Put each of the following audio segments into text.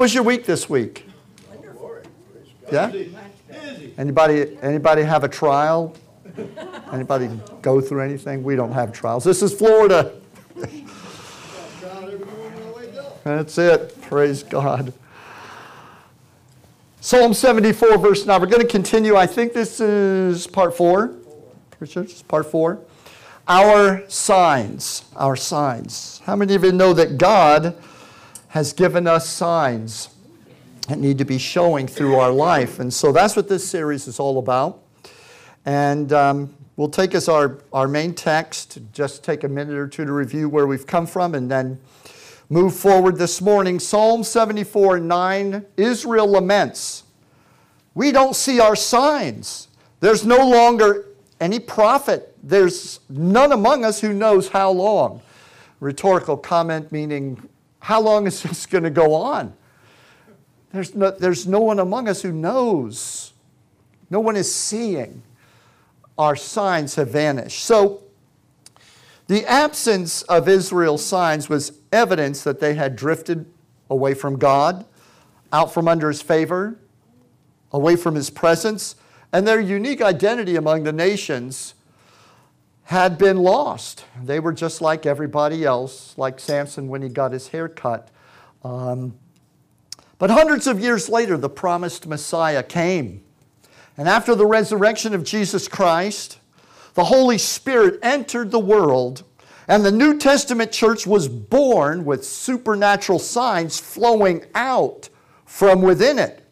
was your week this week? Yeah? Anybody, anybody have a trial? Anybody go through anything? We don't have trials. This is Florida. That's it. Praise God. Psalm 74, verse 9. We're going to continue. I think this is part four. Is part four. Our signs. Our signs. How many of you know that God has given us signs that need to be showing through our life? And so that's what this series is all about. And um, we'll take as our, our main text, just take a minute or two to review where we've come from, and then move forward this morning. Psalm 74 9 Israel laments. We don't see our signs. There's no longer any prophet. There's none among us who knows how long. Rhetorical comment meaning, how long is this going to go on? There's no, there's no one among us who knows. No one is seeing. Our signs have vanished. So, the absence of Israel's signs was evidence that they had drifted away from God, out from under his favor, away from his presence, and their unique identity among the nations had been lost. They were just like everybody else, like Samson when he got his hair cut. Um, but hundreds of years later, the promised Messiah came. And after the resurrection of Jesus Christ, the Holy Spirit entered the world, and the New Testament church was born with supernatural signs flowing out from within it.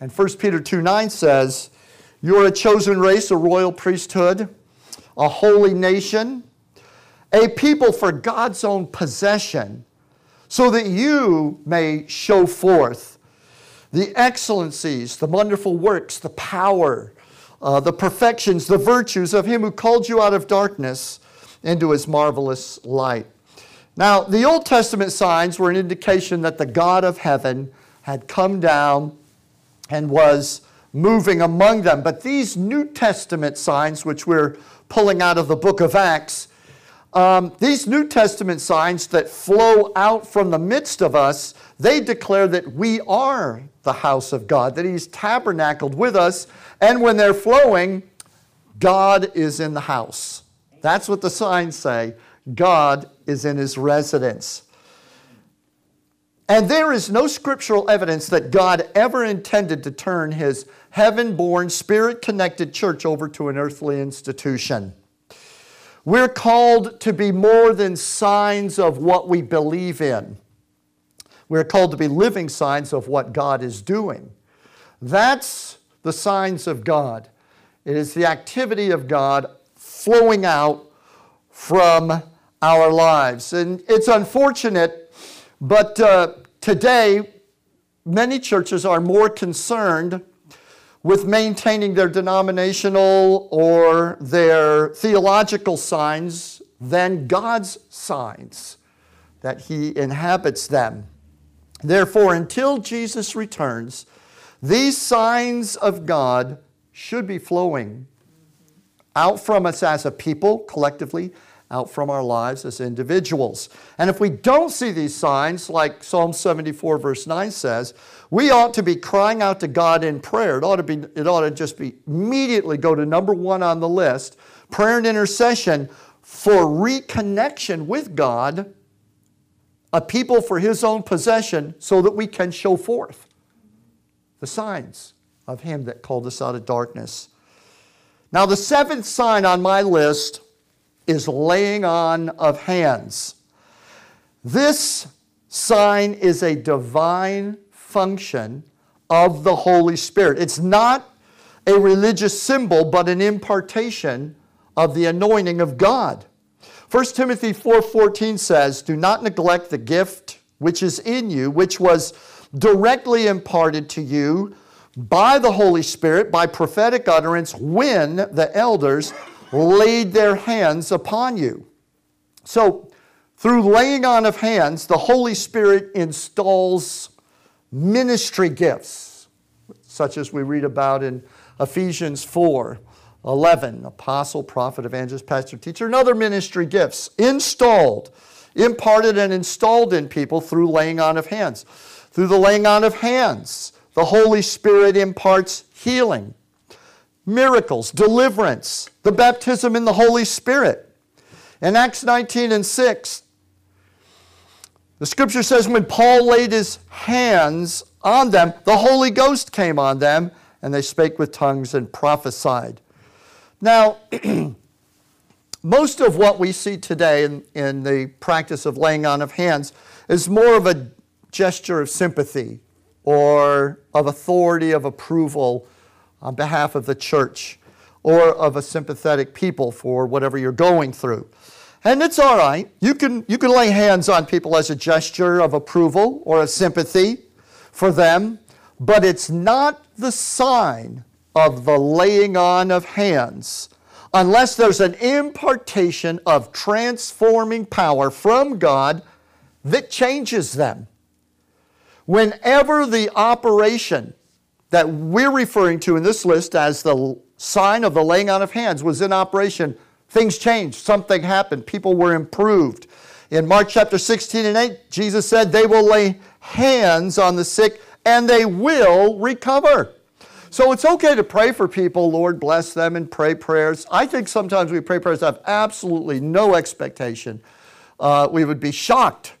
And 1 Peter 2 9 says, You're a chosen race, a royal priesthood, a holy nation, a people for God's own possession, so that you may show forth the excellencies, the wonderful works, the power, uh, the perfections, the virtues of Him who called you out of darkness into His marvelous light. Now, the Old Testament signs were an indication that the God of heaven had come down and was moving among them. But these New Testament signs, which we're pulling out of the book of Acts, um, these New Testament signs that flow out from the midst of us, they declare that we are the house of God, that He's tabernacled with us, and when they're flowing, God is in the house. That's what the signs say. God is in His residence. And there is no scriptural evidence that God ever intended to turn His heaven born, spirit connected church over to an earthly institution. We're called to be more than signs of what we believe in. We're called to be living signs of what God is doing. That's the signs of God. It is the activity of God flowing out from our lives. And it's unfortunate, but uh, today, many churches are more concerned with maintaining their denominational or their theological signs than God's signs, that He inhabits them. Therefore, until Jesus returns, these signs of God should be flowing out from us as a people, collectively, out from our lives as individuals. And if we don't see these signs, like Psalm 74, verse 9 says, we ought to be crying out to God in prayer. It ought to, be, it ought to just be immediately go to number one on the list prayer and intercession for reconnection with God, a people for His own possession, so that we can show forth the signs of Him that called us out of darkness. Now, the seventh sign on my list is laying on of hands. This sign is a divine function of the Holy Spirit. It's not a religious symbol, but an impartation of the anointing of God. 1 Timothy 4:14 says, "Do not neglect the gift which is in you, which was directly imparted to you by the Holy Spirit by prophetic utterance when the elders laid their hands upon you. So, through laying on of hands, the Holy Spirit installs ministry gifts, such as we read about in Ephesians 4 11, apostle, prophet, evangelist, pastor, teacher, and other ministry gifts installed, imparted, and installed in people through laying on of hands. Through the laying on of hands, the Holy Spirit imparts healing, miracles, deliverance, the baptism in the Holy Spirit. In Acts 19 and 6, the scripture says when Paul laid his hands on them, the Holy Ghost came on them, and they spake with tongues and prophesied. Now, most of what we see today in, in the practice of laying on of hands is more of a gesture of sympathy or of authority of approval on behalf of the church or of a sympathetic people for whatever you're going through. And it's all right. You can, you can lay hands on people as a gesture of approval or of sympathy for them, but it's not the sign of the laying on of hands unless there's an impartation of transforming power from God that changes them. Whenever the operation that we're referring to in this list as the sign of the laying on of hands was in operation, Things changed. Something happened. People were improved. In Mark chapter 16 and 8, Jesus said, They will lay hands on the sick and they will recover. So it's okay to pray for people, Lord bless them, and pray prayers. I think sometimes we pray prayers have absolutely no expectation. Uh, we would be shocked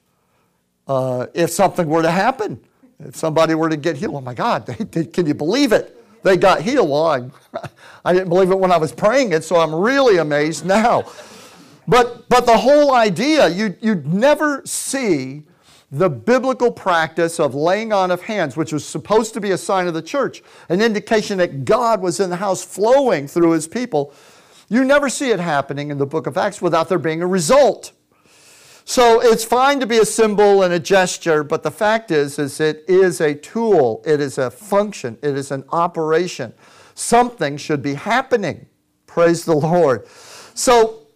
uh, if something were to happen. If somebody were to get healed, oh my God, can you believe it? they got healed. Well, I, I didn't believe it when I was praying it, so I'm really amazed now. But, but the whole idea, you, you'd never see the biblical practice of laying on of hands, which was supposed to be a sign of the church, an indication that God was in the house flowing through his people. You never see it happening in the book of Acts without there being a result. So it's fine to be a symbol and a gesture, but the fact is, is it is a tool, it is a function, it is an operation. Something should be happening. Praise the Lord. So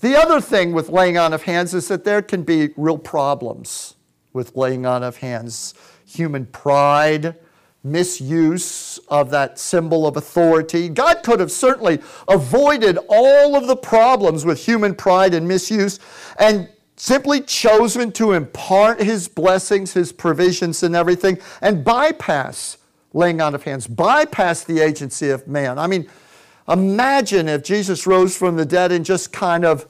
the other thing with laying on of hands is that there can be real problems with laying on of hands. Human pride, misuse of that symbol of authority. God could have certainly avoided all of the problems with human pride and misuse and simply chosen to impart his blessings, his provisions, and everything, and bypass laying on of hands, bypass the agency of man. I mean, imagine if Jesus rose from the dead and just kind of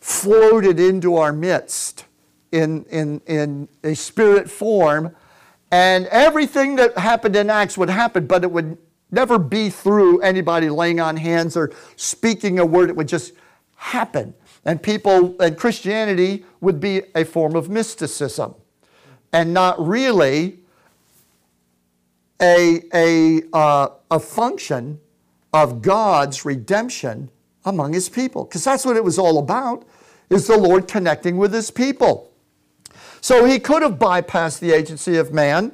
floated into our midst in, in, in a spirit form and everything that happened in Acts would happen, but it would never be through anybody laying on hands or speaking a word. It would just happen. And people, and Christianity would be a form of mysticism and not really a, a, uh, a function of God's redemption among his people. Because that's what it was all about, is the Lord connecting with his people. So he could have bypassed the agency of man.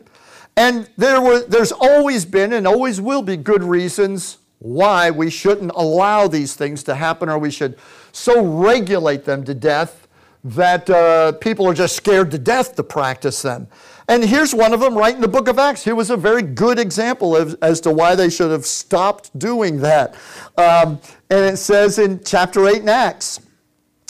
And there were, there's always been and always will be good reasons why we shouldn't allow these things to happen or we should so regulate them to death that uh, people are just scared to death to practice them. And here's one of them right in the book of Acts. Here was a very good example of, as to why they should have stopped doing that. Um, and it says in chapter 8 in Acts,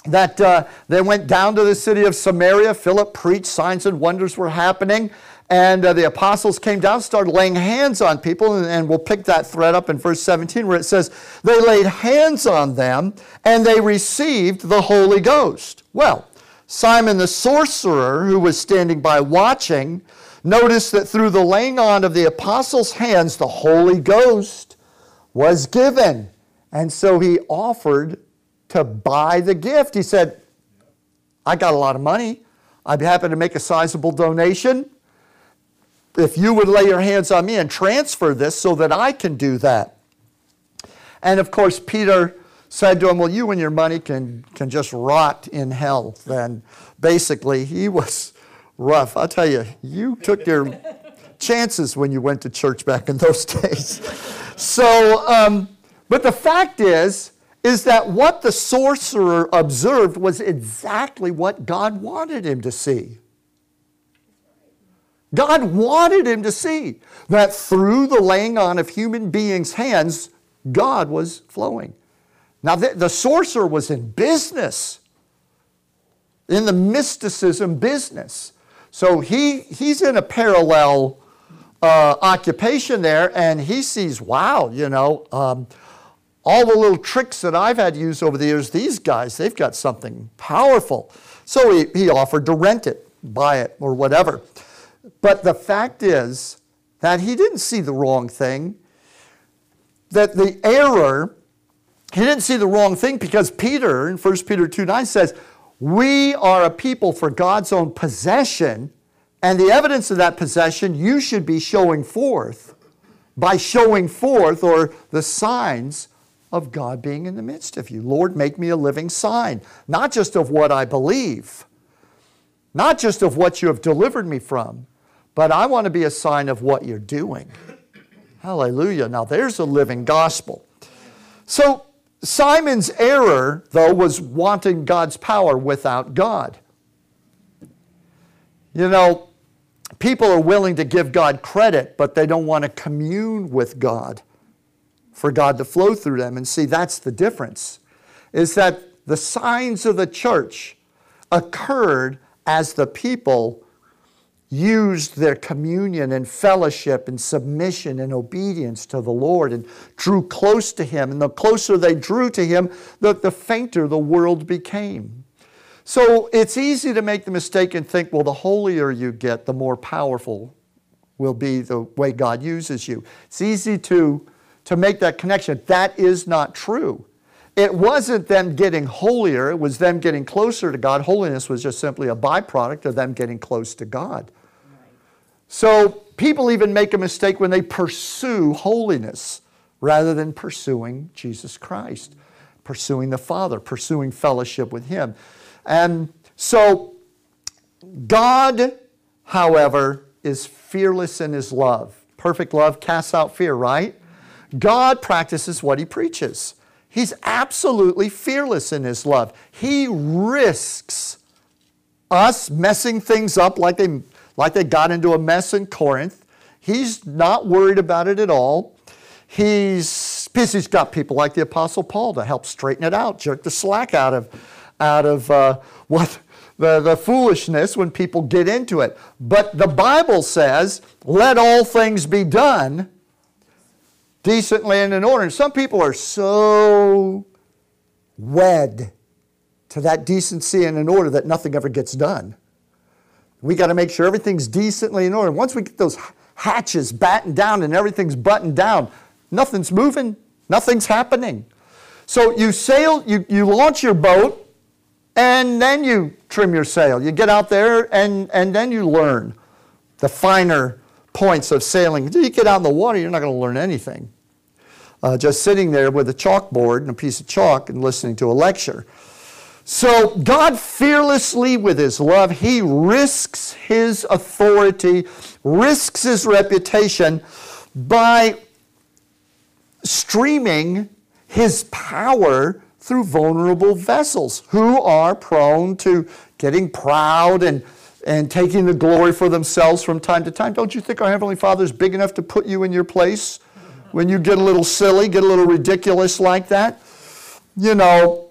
that uh, they went down to the city of Samaria. Philip preached, signs and wonders were happening. And uh, the apostles came down, started laying hands on people, and, and, we'll pick that thread up in verse 17 where it says, They laid hands on them and they received the Holy Ghost. Well, Simon the sorcerer, who was standing by watching, noticed that through the laying on of the apostles' hands, the Holy Ghost was given. And so he offered to buy the gift. He said, I got a lot of money. I'd be happy to make a sizable donation if you would lay your hands on me and transfer this so that I can do that. And of course, Peter said to him, Well, you and your money can, can just rot in hell. Then basically, he was rough. I'll tell you, you took your chances when you went to church back in those days. So, um, but the fact is, is that what the sorcerer observed was exactly what God wanted him to see. God wanted him to see that through the laying on of human beings' hands, God was flowing. Now, the, the sorcerer was in business, in the mysticism business. So he, he's in a parallel uh, occupation there, and he sees, wow, you know, um, all the little tricks that I've had to use over the years, these guys, they've got something powerful. So he, he offered to rent it, buy it, or whatever. But the fact is that he didn't see the wrong thing, that the error, he didn't see the wrong thing because Peter in 1 Peter 2 9 says, We are a people for God's own possession, and the evidence of that possession you should be showing forth by showing forth or the signs of God being in the midst of you. Lord, make me a living sign, not just of what I believe, not just of what you have delivered me from, but I want to be a sign of what you're doing. Hallelujah. Now there's a living gospel. So Simon's error, though, was wanting God's power without God. You know, people are willing to give God credit, but they don't want to commune with God for God to flow through them. And see, that's the difference, is that the signs of the church occurred as the people used their communion and fellowship and submission and obedience to the Lord and drew close to Him. And the closer they drew to Him, the, the fainter the world became. So it's easy to make the mistake and think, well, the holier you get, the more powerful will be the way God uses you. It's easy to to make that connection. That is not true. It wasn't them getting holier, it was them getting closer to God. Holiness was just simply a byproduct of them getting close to God. So people even make a mistake when they pursue holiness rather than pursuing Jesus Christ, pursuing the Father, pursuing fellowship with Him. And so God, however, is fearless in His love. Perfect love casts out fear, right? God practices what he preaches. He's absolutely fearless in his love. He risks us messing things up like they, like they got into a mess in Corinth. He's not worried about it at all. He's, he's got people like the Apostle Paul to help straighten it out, jerk the slack out of, out of uh, what the, the foolishness when people get into it. But the Bible says, let all things be done decently and in order. And some people are so wed to that decency and in order that nothing ever gets done. We got to make sure everything's decently in order. Once we get those hatches battened down and everything's buttoned down, nothing's moving, nothing's happening. So you sail, you, you launch your boat, and then you trim your sail. You get out there and, and then you learn the finer points of sailing. Until you get out in the water, you're not going to learn anything. Uh, just sitting there with a chalkboard and a piece of chalk and listening to a lecture. So, God fearlessly, with His love, He risks His authority, risks His reputation by streaming His power through vulnerable vessels who are prone to getting proud and and taking the glory for themselves from time to time. Don't you think our Heavenly Father is big enough to put you in your place when you get a little silly, get a little ridiculous like that? You know,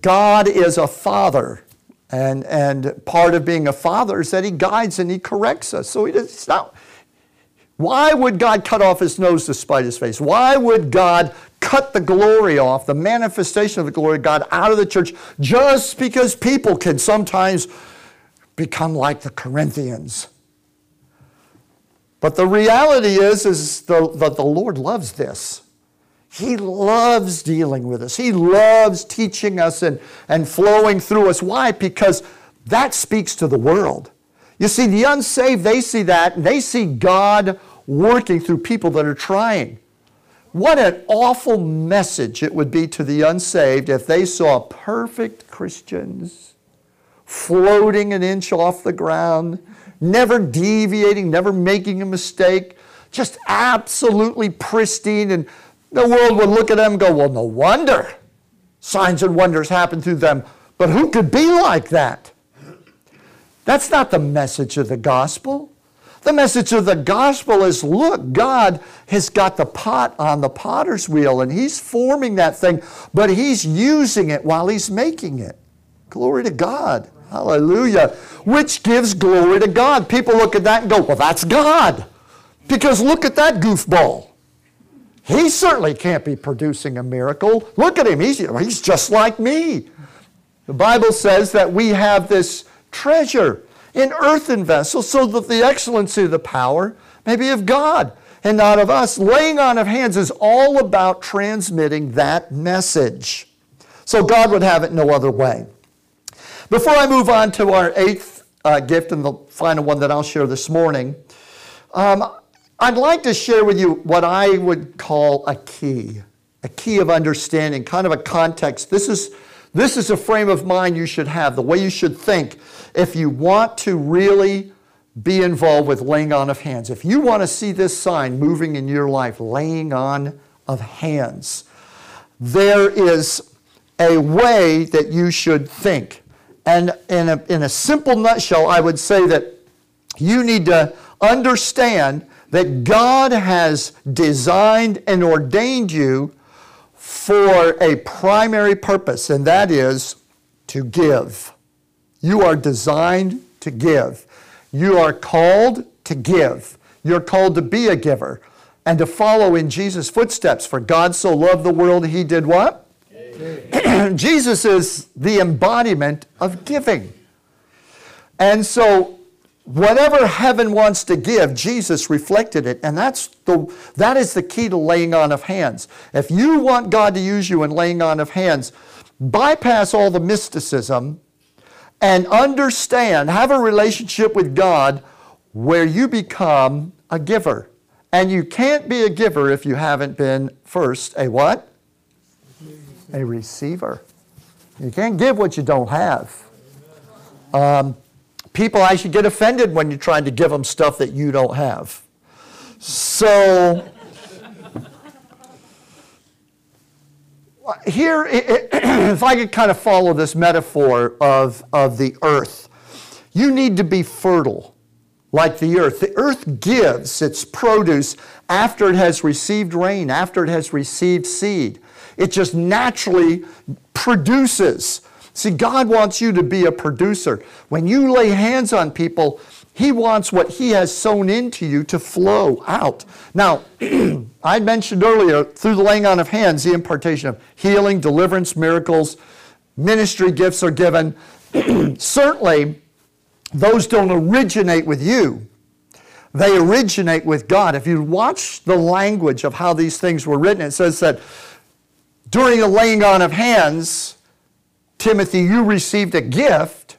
God is a father. And, and part of being a father is that he guides and he corrects us. So he does, not, why would God cut off his nose to spite his face? Why would God cut the glory off, the manifestation of the glory of God out of the church just because people can sometimes become like the Corinthians. But the reality is, is the, that the Lord loves this. He loves dealing with us. He loves teaching us and, and flowing through us. Why? Because that speaks to the world. You see, the unsaved, they see that, and they see God working through people that are trying. What an awful message it would be to the unsaved if they saw perfect Christians floating an inch off the ground, never deviating, never making a mistake, just absolutely pristine. And the world would look at them and go, well, no wonder signs and wonders happen through them. But who could be like that? That's not the message of the gospel. The message of the gospel is look, God has got the pot on the potter's wheel and He's forming that thing, but He's using it while He's making it. Glory to God. Hallelujah. Which gives glory to God. People look at that and go, well, that's God. Because look at that goofball. He certainly can't be producing a miracle. Look at him. He's, he's just like me. The Bible says that we have this treasure in earthen vessels so that the excellency of the power may be of God and not of us. Laying on of hands is all about transmitting that message. So God would have it no other way. Before I move on to our eighth uh, gift and the final one that I'll share this morning, um, I'd like to share with you what I would call a key, a key of understanding, kind of a context. This is, this is a frame of mind you should have, the way you should think if you want to really be involved with laying on of hands. If you want to see this sign moving in your life, laying on of hands, there is a way that you should think. And in a, in a simple nutshell, I would say that you need to understand that God has designed and ordained you for a primary purpose, and that is to give. You are designed to give. You are called to give. You're called to be a giver and to follow in Jesus' footsteps. For God so loved the world, he did what? Jesus is the embodiment of giving. And so, whatever heaven wants to give, Jesus reflected it. And that's the, that is the key to laying on of hands. If you want God to use you in laying on of hands, bypass all the mysticism and understand, have a relationship with God where you become a giver. And you can't be a giver if you haven't been first a what? A receiver. You can't give what you don't have. Um, people actually get offended when you're trying to give them stuff that you don't have. So, here, if I could kind of follow this metaphor of, of the earth, you need to be fertile like the earth. The earth gives its produce after it has received rain, after it has received seed. It just naturally produces. See, God wants you to be a producer. When you lay hands on people, he wants what He has sown into you to flow out. Now, I mentioned earlier, through the laying on of hands, the impartation of healing, deliverance, miracles, ministry gifts are given. Certainly, those don't originate with you. They originate with God. If you watch the language of how these things were written, it says that during the laying on of hands, Timothy, you received a gift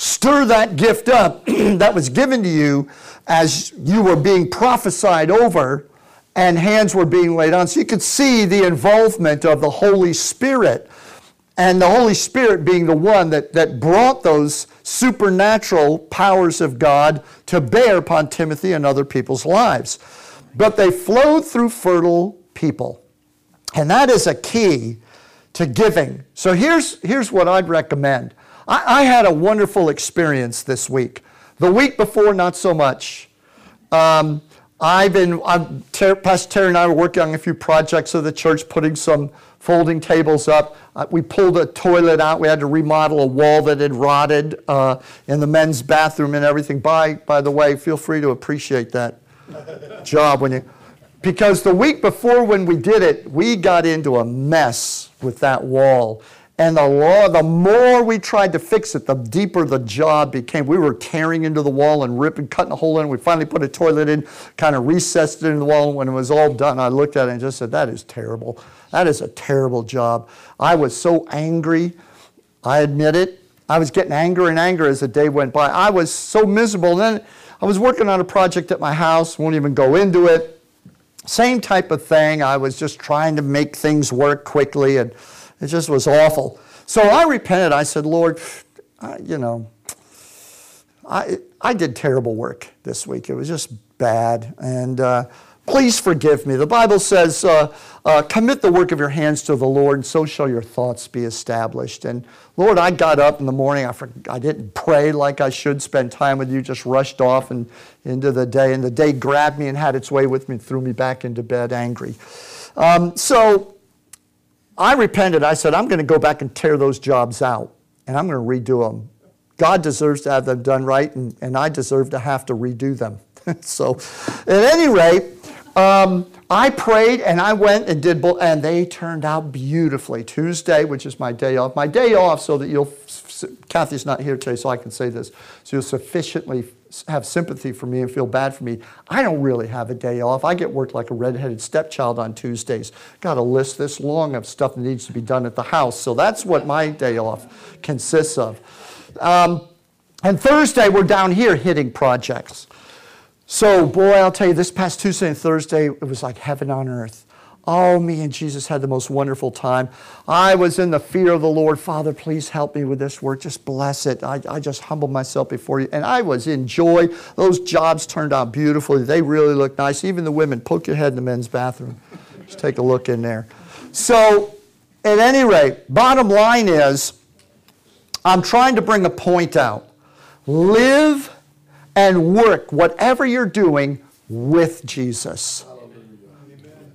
stir that gift up that was given to you as you were being prophesied over and hands were being laid on. So you could see the involvement of the Holy Spirit and the Holy Spirit being the one that, that brought those supernatural powers of God to bear upon Timothy and other people's lives. But they flowed through fertile people. And that is a key to giving. So here's, here's what I'd recommend. I, I had a wonderful experience this week. The week before, not so much. Um, I've been, I'm, Ter, Pastor Terry and I were working on a few projects of the church, putting some folding tables up. Uh, we pulled a toilet out. We had to remodel a wall that had rotted uh, in the men's bathroom and everything. By, by the way, feel free to appreciate that job when you, because the week before when we did it, we got into a mess with that wall. And the law, the more we tried to fix it, the deeper the job became. We were tearing into the wall and ripping, cutting a hole in. We finally put a toilet in, kind of recessed it in the wall. And when it was all done, I looked at it and just said, That is terrible. That is a terrible job. I was so angry. I admit it. I was getting angrier and angrier as the day went by. I was so miserable. And then I was working on a project at my house, won't even go into it. Same type of thing. I was just trying to make things work quickly. And it just was awful. So I repented. I said, Lord, I, you know, I, I did terrible work this week. It was just bad. And uh, please forgive me. The Bible says, uh, uh, commit the work of your hands to the Lord, and so shall your thoughts be established. And Lord, I got up in the morning. I, I didn't pray like I should, spend time with you, just rushed off and into the day. And the day grabbed me and had its way with me and threw me back into bed angry. Um, so I repented. I said, I'm going to go back and tear those jobs out and I'm going to redo them God deserves to have them done right, and, and I deserve to have to redo them. so, at any rate, um, I prayed and I went and did and they turned out beautifully. Tuesday, which is my day off, my day off, so that you'll, Kathy's not here today, so I can say this, so you'll sufficiently have sympathy for me and feel bad for me. I don't really have a day off. I get worked like a redheaded stepchild on Tuesdays. Got a list this long of stuff that needs to be done at the house. So that's what my day off consists of. Um, and Thursday, we're down here hitting projects. So, boy, I'll tell you, this past Tuesday and Thursday, it was like heaven on earth. Oh, me and Jesus had the most wonderful time. I was in the fear of the Lord. Father, please help me with this work. Just bless it. I, I just humbled myself before you. And I was in joy. Those jobs turned out beautifully. They really look nice. Even the women, poke your head in the men's bathroom. Just take a look in there. So, at any rate, bottom line is I'm trying to bring a point out. Live and work whatever you're doing with Jesus.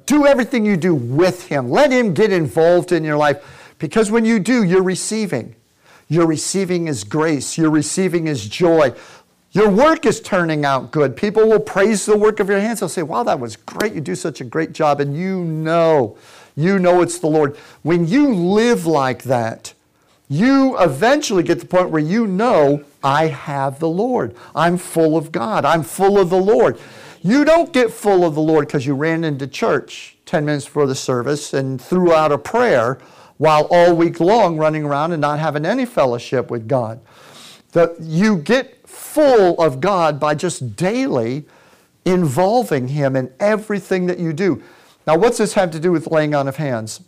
Do everything you do with Him. Let Him get involved in your life because when you do, you're receiving. You're receiving His grace, you're receiving His joy. Your work is turning out good. People will praise the work of your hands. They'll say, Wow, that was great. You do such a great job. And you know, you know it's the Lord. When you live like that, you eventually get to the point where you know, I have the Lord. I'm full of God. I'm full of the Lord. You don't get full of the Lord because you ran into church 10 minutes before the service and threw out a prayer while all week long running around and not having any fellowship with God. The, you get full of God by just daily involving Him in everything that you do. Now, what's this have to do with laying on of hands?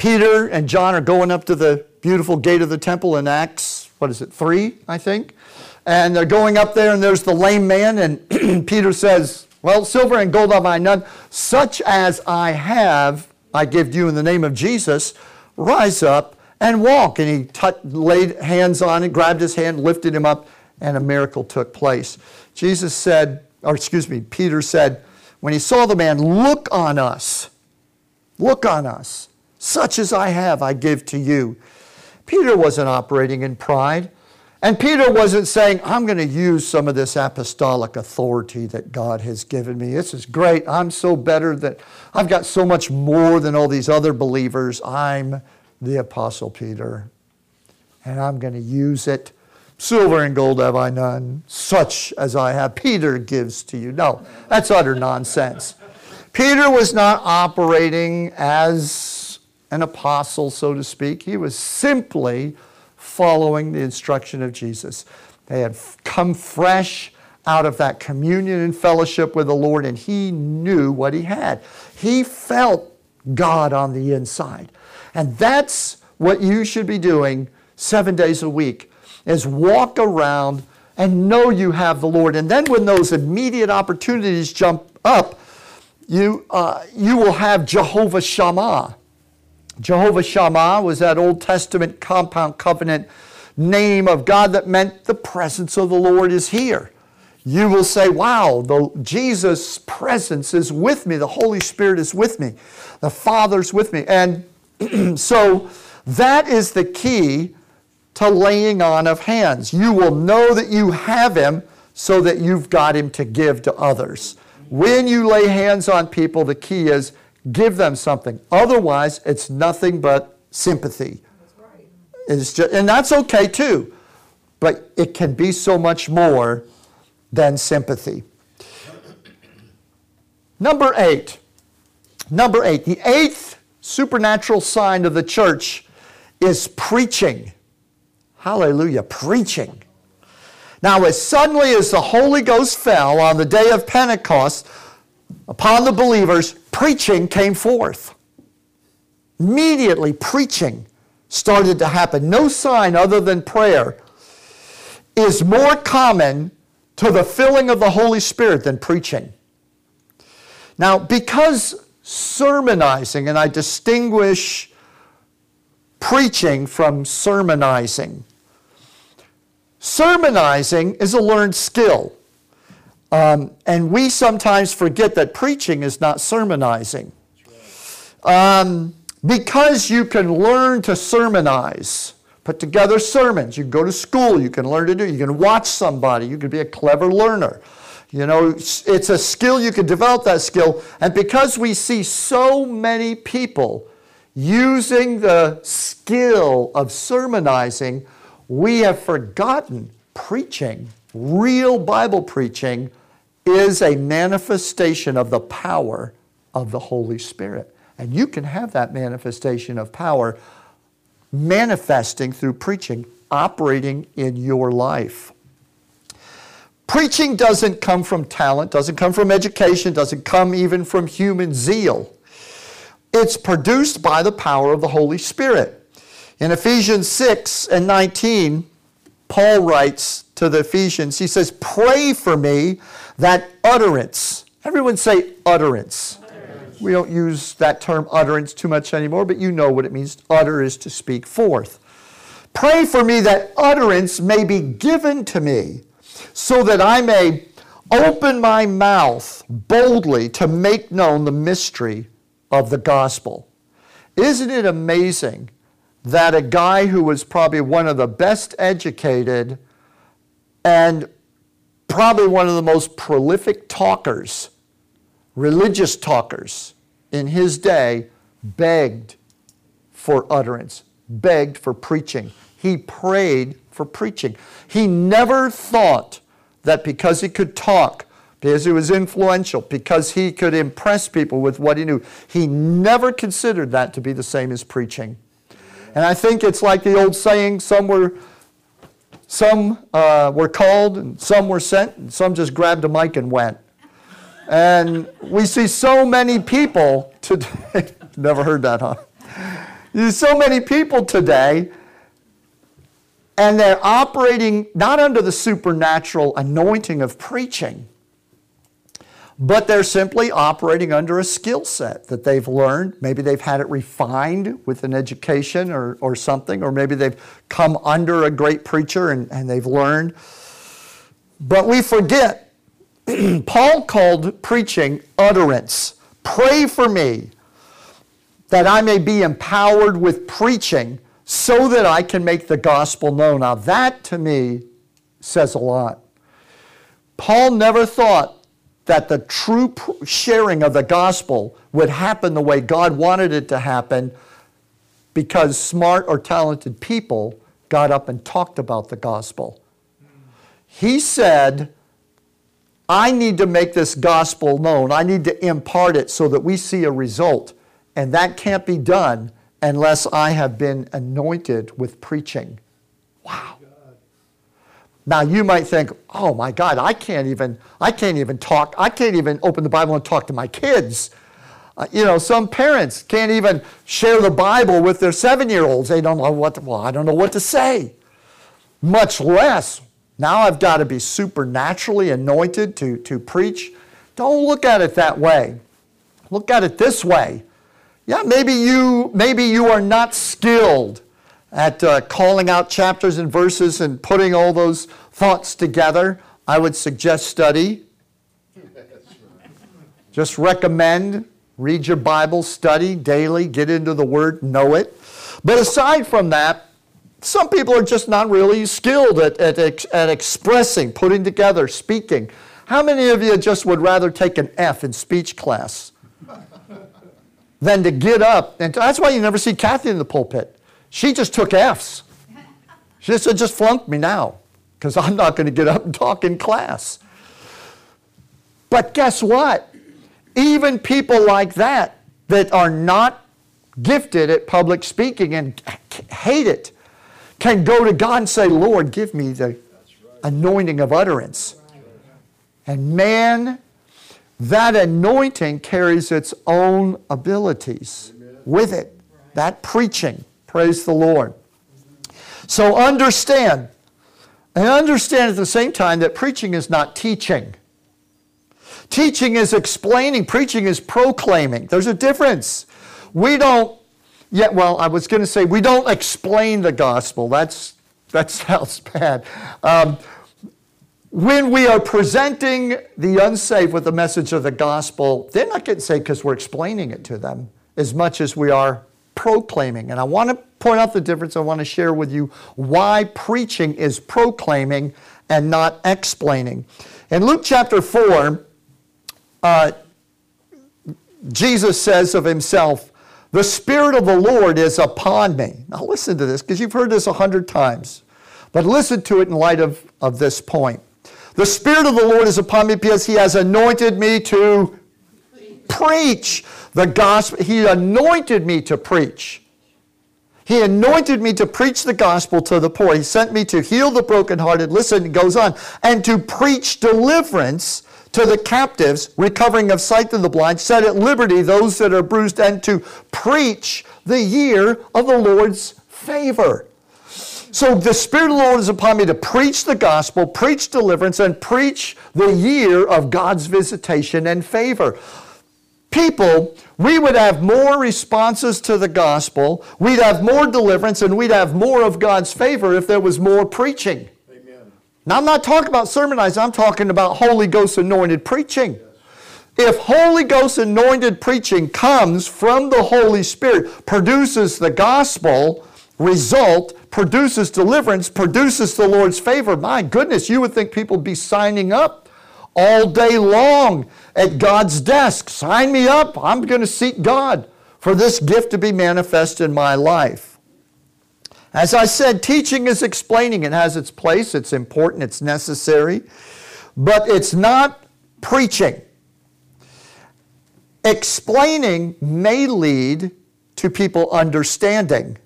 Peter and John are going up to the beautiful gate of the temple in Acts, what is it, 3, I think? And they're going up there, and there's the lame man, and Peter says, Well, silver and gold have I none, such as I have, I give you in the name of Jesus. Rise up and walk. And he t- laid hands on him, grabbed his hand, lifted him up, and a miracle took place. Jesus said, or excuse me, Peter said, when he saw the man, Look on us. Look on us. Such as I have, I give to you. Peter wasn't operating in pride. And Peter wasn't saying, I'm going to use some of this apostolic authority that God has given me. This is great. I'm so better that I've got so much more than all these other believers. I'm the Apostle Peter, and I'm going to use it. Silver and gold have I none, such as I have. Peter gives to you. No, that's utter nonsense. Peter was not operating as an apostle, so to speak. He was simply following the instruction of Jesus. They had come fresh out of that communion and fellowship with the Lord, and he knew what he had. He felt God on the inside. And that's what you should be doing seven days a week, is walk around and know you have the Lord. And then when those immediate opportunities jump up, you, uh, you will have Jehovah Shammah. Jehovah Shammah was that Old Testament compound covenant name of God that meant the presence of the Lord is here. You will say, Wow, the Jesus' presence is with me. The Holy Spirit is with me. The Father's with me. And so that is the key to laying on of hands. You will know that you have Him so that you've got Him to give to others. When you lay hands on people, the key is Give them something. Otherwise, it's nothing but sympathy. That's right. It's just, and that's okay too. But it can be so much more than sympathy. Number eight. Number eight. The eighth supernatural sign of the church is preaching. Hallelujah. Preaching. Now, as suddenly as the Holy Ghost fell on the day of Pentecost, upon the believers, preaching came forth. Immediately, preaching started to happen. No sign other than prayer is more common to the filling of the Holy Spirit than preaching. Now, because sermonizing, and I distinguish preaching from sermonizing, sermonizing is a learned skill. Um, and we sometimes forget that preaching is not sermonizing. Um, because you can learn to sermonize, put together sermons. You can go to school. You can learn to do. You can watch somebody. You can be a clever learner. You know, it's a skill. You can develop that skill. And because we see so many people using the skill of sermonizing, we have forgotten preaching, real Bible preaching, is a manifestation of the power of the Holy Spirit. And you can have that manifestation of power manifesting through preaching, operating in your life. Preaching doesn't come from talent, doesn't come from education, doesn't come even from human zeal. It's produced by the power of the Holy Spirit. In Ephesians 6 and 19, Paul writes to the Ephesians, he says, Pray for me that utterance. Everyone say utterance. utterance. We don't use that term utterance too much anymore, but you know what it means. Utter is to speak forth. Pray for me that utterance may be given to me, so that I may open my mouth boldly to make known the mystery of the gospel. Isn't it amazing that a guy who was probably one of the best educated and probably one of the most prolific talkers, religious talkers in his day, begged for utterance, begged for preaching. He prayed for preaching. He never thought that because he could talk, because he was influential, because he could impress people with what he knew, he never considered that to be the same as preaching. And I think it's like the old saying some were, some, uh, were called, and some were sent, and some just grabbed a mic and went. And we see so many people today, never heard that, huh? You see so many people today, and they're operating not under the supernatural anointing of preaching, but they're simply operating under a skill set that they've learned. Maybe they've had it refined with an education or, or something, or maybe they've come under a great preacher and, and they've learned. But we forget, Paul called preaching utterance. Pray for me that I may be empowered with preaching so that I can make the gospel known. Now, that to me says a lot. Paul never thought that the true sharing of the gospel would happen the way God wanted it to happen because smart or talented people got up and talked about the gospel. He said, I need to make this gospel known. I need to impart it so that we see a result. And that can't be done unless I have been anointed with preaching. Wow. Now you might think, oh my God, I can't even, I can't even talk, I can't even open the Bible and talk to my kids. Uh, you know, some parents can't even share the Bible with their seven-year-olds. They don't know what, to, well, I don't know what to say. Much less, now I've got to be supernaturally anointed to, to preach. Don't look at it that way. Look at it this way. Yeah, maybe you, maybe you are not skilled at uh, calling out chapters and verses and putting all those thoughts together, I would suggest study. Just recommend read your Bible, study daily, get into the Word, know it. But aside from that, some people are just not really skilled at, at, at expressing, putting together, speaking. How many of you just would rather take an F in speech class than to get up? And that's why you never see Kathy in the pulpit. She just took F's. She said, just flunk me now because I'm not going to get up and talk in class. But guess what? Even people like that, that are not gifted at public speaking and hate it, can go to God and say, Lord, give me the anointing of utterance. And man, that anointing carries its own abilities with it. That preaching. Praise the Lord. So understand, and understand at the same time that preaching is not teaching. Teaching is explaining, preaching is proclaiming. There's a difference. We don't, yeah, well, I was going to say, we don't explain the gospel. That's, that sounds bad. Um, when we are presenting the unsaved with the message of the gospel, they're not getting saved because we're explaining it to them as much as we are proclaiming. And I want to point out the difference. I want to share with you why preaching is proclaiming and not explaining. In Luke chapter 4, uh, Jesus says of himself, The Spirit of the Lord is upon me. Now listen to this, because you've heard this a hundred times. But listen to it in light of, of this point. The Spirit of the Lord is upon me because He has anointed me to preach the gospel. He anointed me to preach. He anointed me to preach the gospel to the poor. He sent me to heal the brokenhearted. Listen, it goes on. And to preach deliverance to the captives, recovering of sight to the blind, set at liberty those that are bruised, and to preach the year of the Lord's favor. So the Spirit of the Lord is upon me to preach the gospel, preach deliverance, and preach the year of God's visitation and favor. People, we would have more responses to the gospel, we'd have more deliverance, and we'd have more of God's favor if there was more preaching. Amen. Now, I'm not talking about sermonizing, I'm talking about Holy Ghost anointed preaching. If Holy Ghost anointed preaching comes from the Holy Spirit, produces the gospel, result produces deliverance, produces the Lord's favor. My goodness, you would think people would be signing up all day long at God's desk. Sign me up. I'm going to seek God for this gift to be manifest in my life. As I said, teaching is explaining. It has its place, it's important, it's necessary, but it's not preaching. Explaining may lead to people understanding.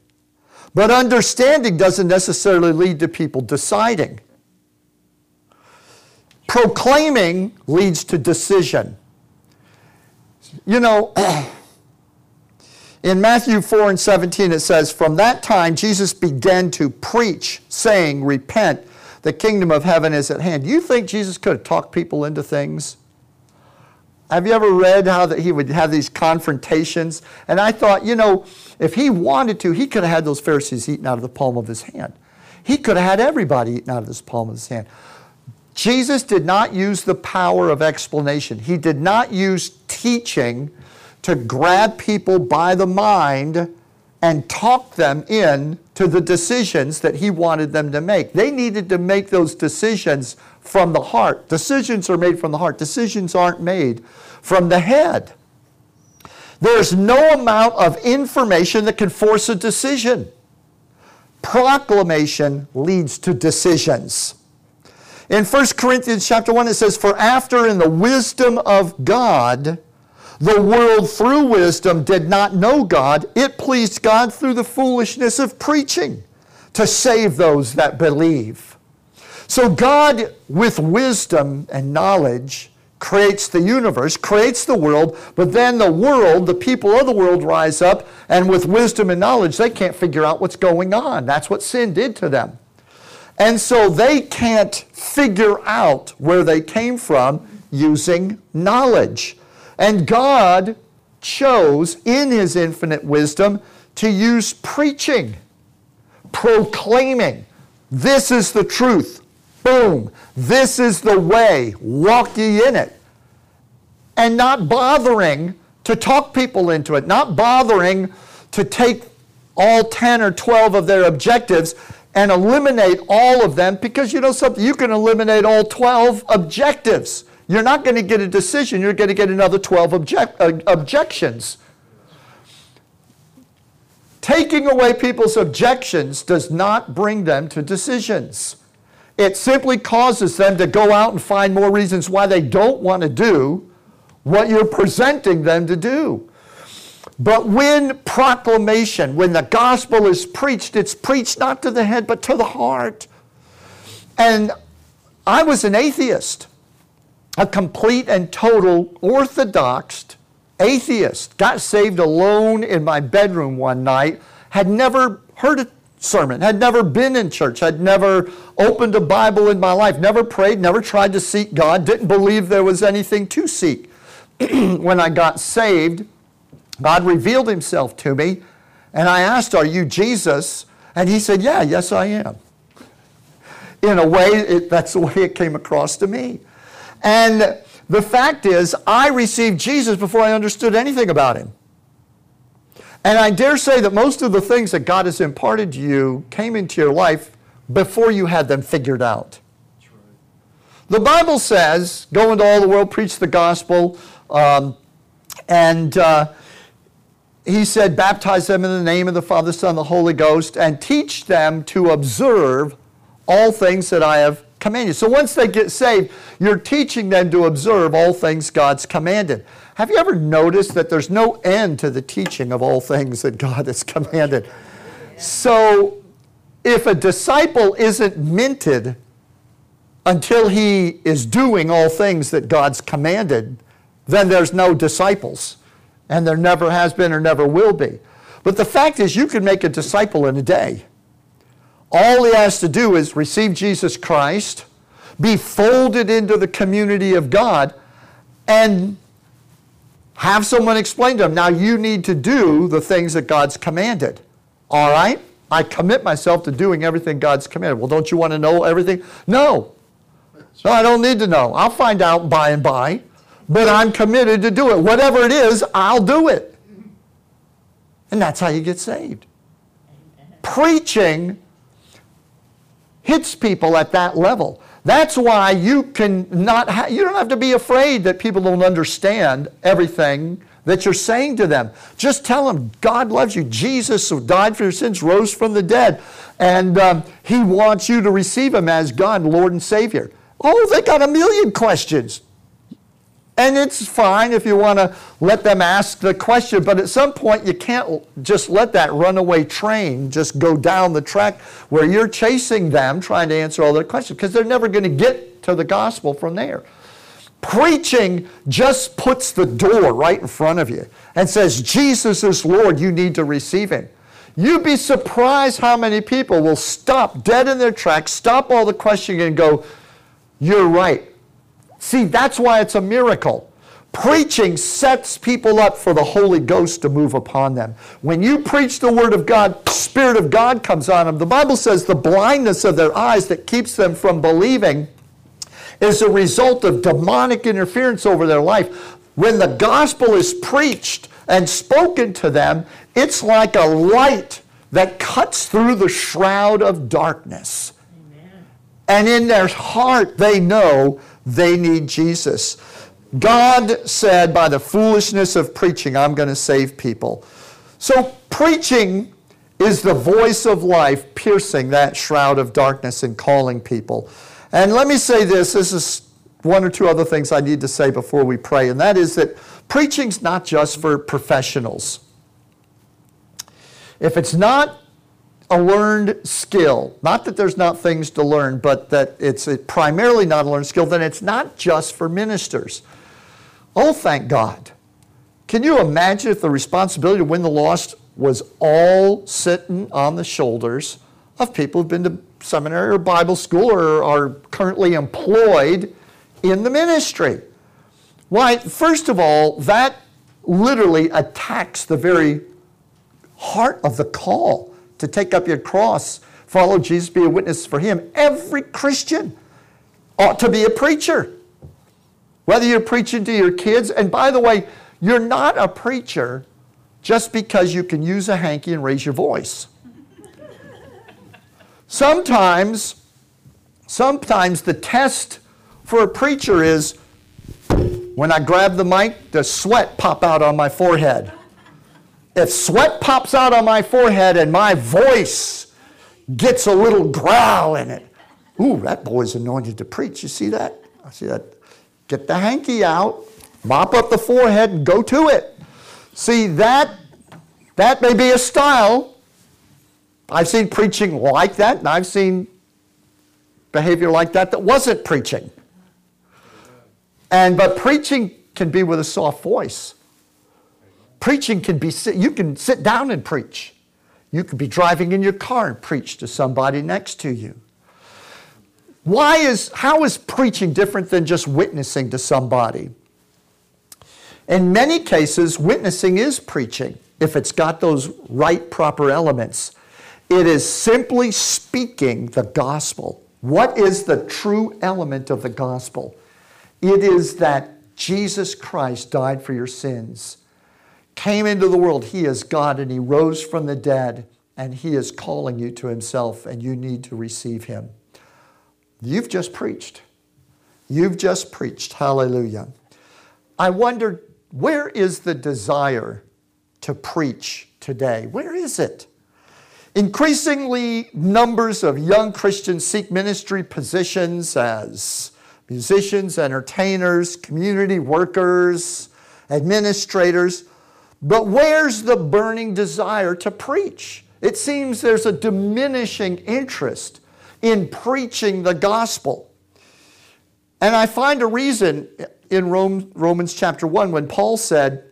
But understanding doesn't necessarily lead to people deciding. Proclaiming leads to decision. You know, in Matthew 4 and 17 it says, From that time Jesus began to preach, saying, Repent, the kingdom of heaven is at hand. You think Jesus could have talked people into things? Have you ever read how that he would have these confrontations? And I thought, you know, if he wanted to, he could have had those Pharisees eaten out of the palm of his hand. He could have had everybody eaten out of his palm of his hand. Jesus did not use the power of explanation. He did not use teaching to grab people by the mind and talk them in to the decisions that he wanted them to make. They needed to make those decisions from the heart. Decisions are made from the heart. Decisions aren't made from the head. There's no amount of information that can force a decision. Proclamation leads to decisions. In 1 Corinthians chapter 1 it says, For after in the wisdom of God, the world through wisdom did not know God, it pleased God through the foolishness of preaching to save those that believe. So God, with wisdom and knowledge, creates the universe, creates the world, but then the world, the people of the world rise up, and with wisdom and knowledge, they can't figure out what's going on. That's what sin did to them. And so they can't figure out where they came from using knowledge. And God chose, in His infinite wisdom, to use preaching, proclaiming, this is the truth. Boom. This is the way. Walk ye in it. And not bothering to talk people into it, not bothering to take all 10 or 12 of their objectives and eliminate all of them because you know something, you can eliminate all 12 objectives. You're not going to get a decision, you're going to get another 12 object, uh, objections. Taking away people's objections does not bring them to decisions. It simply causes them to go out and find more reasons why they don't want to do what you're presenting them to do. But when proclamation, when the gospel is preached, it's preached not to the head but to the heart. And I was an atheist, a complete and total orthodox atheist. Got saved alone in my bedroom one night, had never heard a sermon, had never been in church, had never opened a Bible in my life, never prayed, never tried to seek God, didn't believe there was anything to seek. when I got saved, God revealed himself to me, and I asked, Are you Jesus? And he said, Yeah, yes, I am. In a way, it, that's the way it came across to me. And the fact is, I received Jesus before I understood anything about him. And I dare say that most of the things that God has imparted to you came into your life before you had them figured out. The Bible says, go into all the world, preach the gospel, um, and uh, he said, baptize them in the name of the Father, Son, and the Holy Ghost, and teach them to observe all things that I have commanded. So once they get saved, you're teaching them to observe all things God's commanded. Have you ever noticed that there's no end to the teaching of all things that God has commanded? So if a disciple isn't minted until he is doing all things that God's commanded, then there's no disciples. And there never has been or never will be. But the fact is, you can make a disciple in a day. All he has to do is receive Jesus Christ, be folded into the community of God, and have someone explain to him, now you need to do the things that God's commanded. All right? I commit myself to doing everything God's commanded. Well, don't you want to know everything? No. No, I don't need to know. I'll find out by and by, but I'm committed to do it. Whatever it is, I'll do it. And that's how you get saved. Preaching hits people at that level. That's why you can not ha- you don't have to be afraid that people don't understand everything that you're saying to them. Just tell them God loves you. Jesus who died for your sins rose from the dead, and um, He wants you to receive Him as God, Lord and Savior. Oh, they got a million questions. And it's fine if you want to let them ask the question, but at some point you can't just let that runaway train just go down the track where you're chasing them trying to answer all their questions because they're never going to get to the gospel from there. Preaching just puts the door right in front of you and says, Jesus is Lord, you need to receive Him. You'd be surprised how many people will stop dead in their tracks, stop all the questioning, and go, You're right. See, that's why it's a miracle. Preaching sets people up for the Holy Ghost to move upon them. When you preach the Word of God, Spirit of God comes on them. The Bible says the blindness of their eyes that keeps them from believing is a result of demonic interference over their life. When the gospel is preached and spoken to them, it's like a light that cuts through the shroud of darkness. Amen. And in their heart, they know they need Jesus. God said, by the foolishness of preaching, I'm going to save people. So, preaching is the voice of life piercing that shroud of darkness and calling people. And let me say this this is one or two other things I need to say before we pray, and that is that preaching's not just for professionals. If it's not a learned skill. Not that there's not things to learn, but that it's primarily not a learned skill, then it's not just for ministers. Oh, thank God. Can you imagine if the responsibility to win the lost was all sitting on the shoulders of people who've been to seminary or Bible school or are currently employed in the ministry? Why, first of all, that literally attacks the very heart of the call to take up your cross, follow Jesus, be a witness for Him. Every Christian ought to be a preacher. Whether you're preaching to your kids, and by the way, you're not a preacher just because you can use a hanky and raise your voice. sometimes, sometimes the test for a preacher is when I grab the mic, does sweat pop out on my forehead? If sweat pops out on my forehead and my voice gets a little growl in it, ooh, that boy's anointed to preach. You see that? I see that. Get the hanky out, mop up the forehead, and go to it. See, that, that may be a style. I've seen preaching like that, and I've seen behavior like that that wasn't preaching. And but preaching can be with a soft voice. Preaching can be, you can sit down and preach. You could be driving in your car and preach to somebody next to you. Why is, how is preaching different than just witnessing to somebody? In many cases, witnessing is preaching if it's got those right, proper elements. It is simply speaking the gospel. What is the true element of the gospel? It is that Jesus Christ died for your sins came into the world. He is God and He rose from the dead and He is calling you to Himself and you need to receive Him. You've just preached. You've just preached. Hallelujah. I wonder where is the desire to preach today? Where is it? Increasingly, numbers of young Christians seek ministry positions as musicians, entertainers, community workers, administrators. But where's the burning desire to preach? It seems there's a diminishing interest in preaching the gospel. And I find a reason in Rome, Romans chapter 1 when Paul said,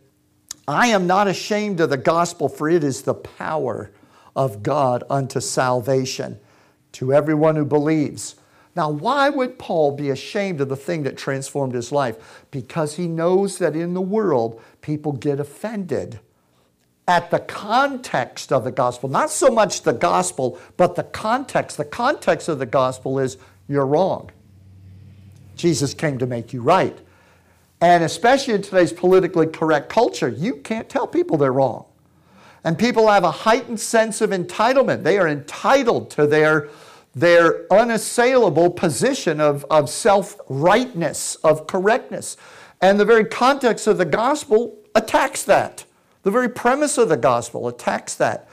I am not ashamed of the gospel, for it is the power of God unto salvation to everyone who believes. Now, why would Paul be ashamed of the thing that transformed his life? Because he knows that in the world, people get offended at the context of the gospel. Not so much the gospel, but the context. The context of the gospel is you're wrong. Jesus came to make you right. And especially in today's politically correct culture, you can't tell people they're wrong. And people have a heightened sense of entitlement. They are entitled to their, their unassailable position of, of self rightness, of correctness. And the very context of the gospel attacks that. The very premise of the gospel attacks that.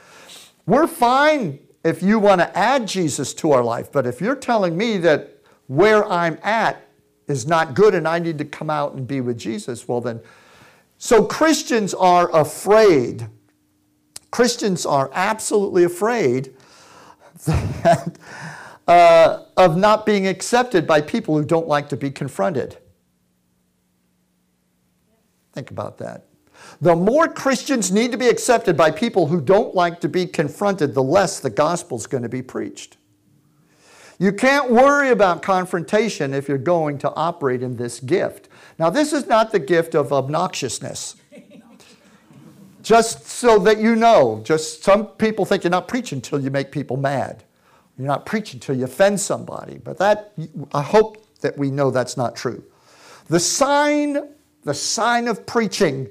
We're fine if you want to add Jesus to our life, but if you're telling me that where I'm at is not good and I need to come out and be with Jesus, well, then. So Christians are afraid Christians are absolutely afraid that, uh, of not being accepted by people who don't like to be confronted. Think about that. The more Christians need to be accepted by people who don't like to be confronted, the less the gospel's going to be preached. You can't worry about confrontation if you're going to operate in this gift. Now, this is not the gift of obnoxiousness. Just so that you know, just some people think you're not preaching until you make people mad. You're not preaching until you offend somebody. But that, I hope that we know that's not true. The sign, the sign of preaching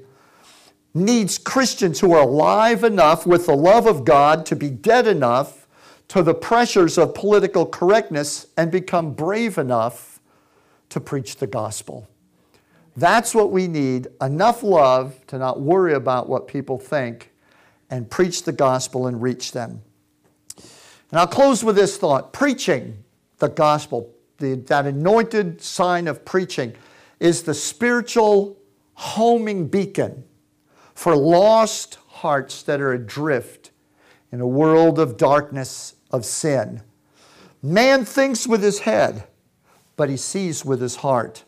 needs Christians who are alive enough with the love of God to be dead enough to the pressures of political correctness and become brave enough to preach the gospel. That's what we need enough love to not worry about what people think and preach the gospel and reach them. And I'll close with this thought preaching the gospel, the, that anointed sign of preaching, is the spiritual homing beacon for lost hearts that are adrift in a world of darkness, of sin. Man thinks with his head, but he sees with his heart.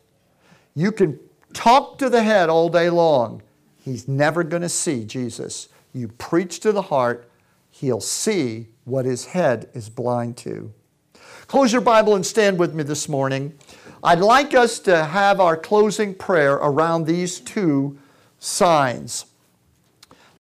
You can talk to the head all day long, he's never going to see Jesus. You preach to the heart, he'll see what his head is blind to. Close your Bible and stand with me this morning. I'd like us to have our closing prayer around these two signs.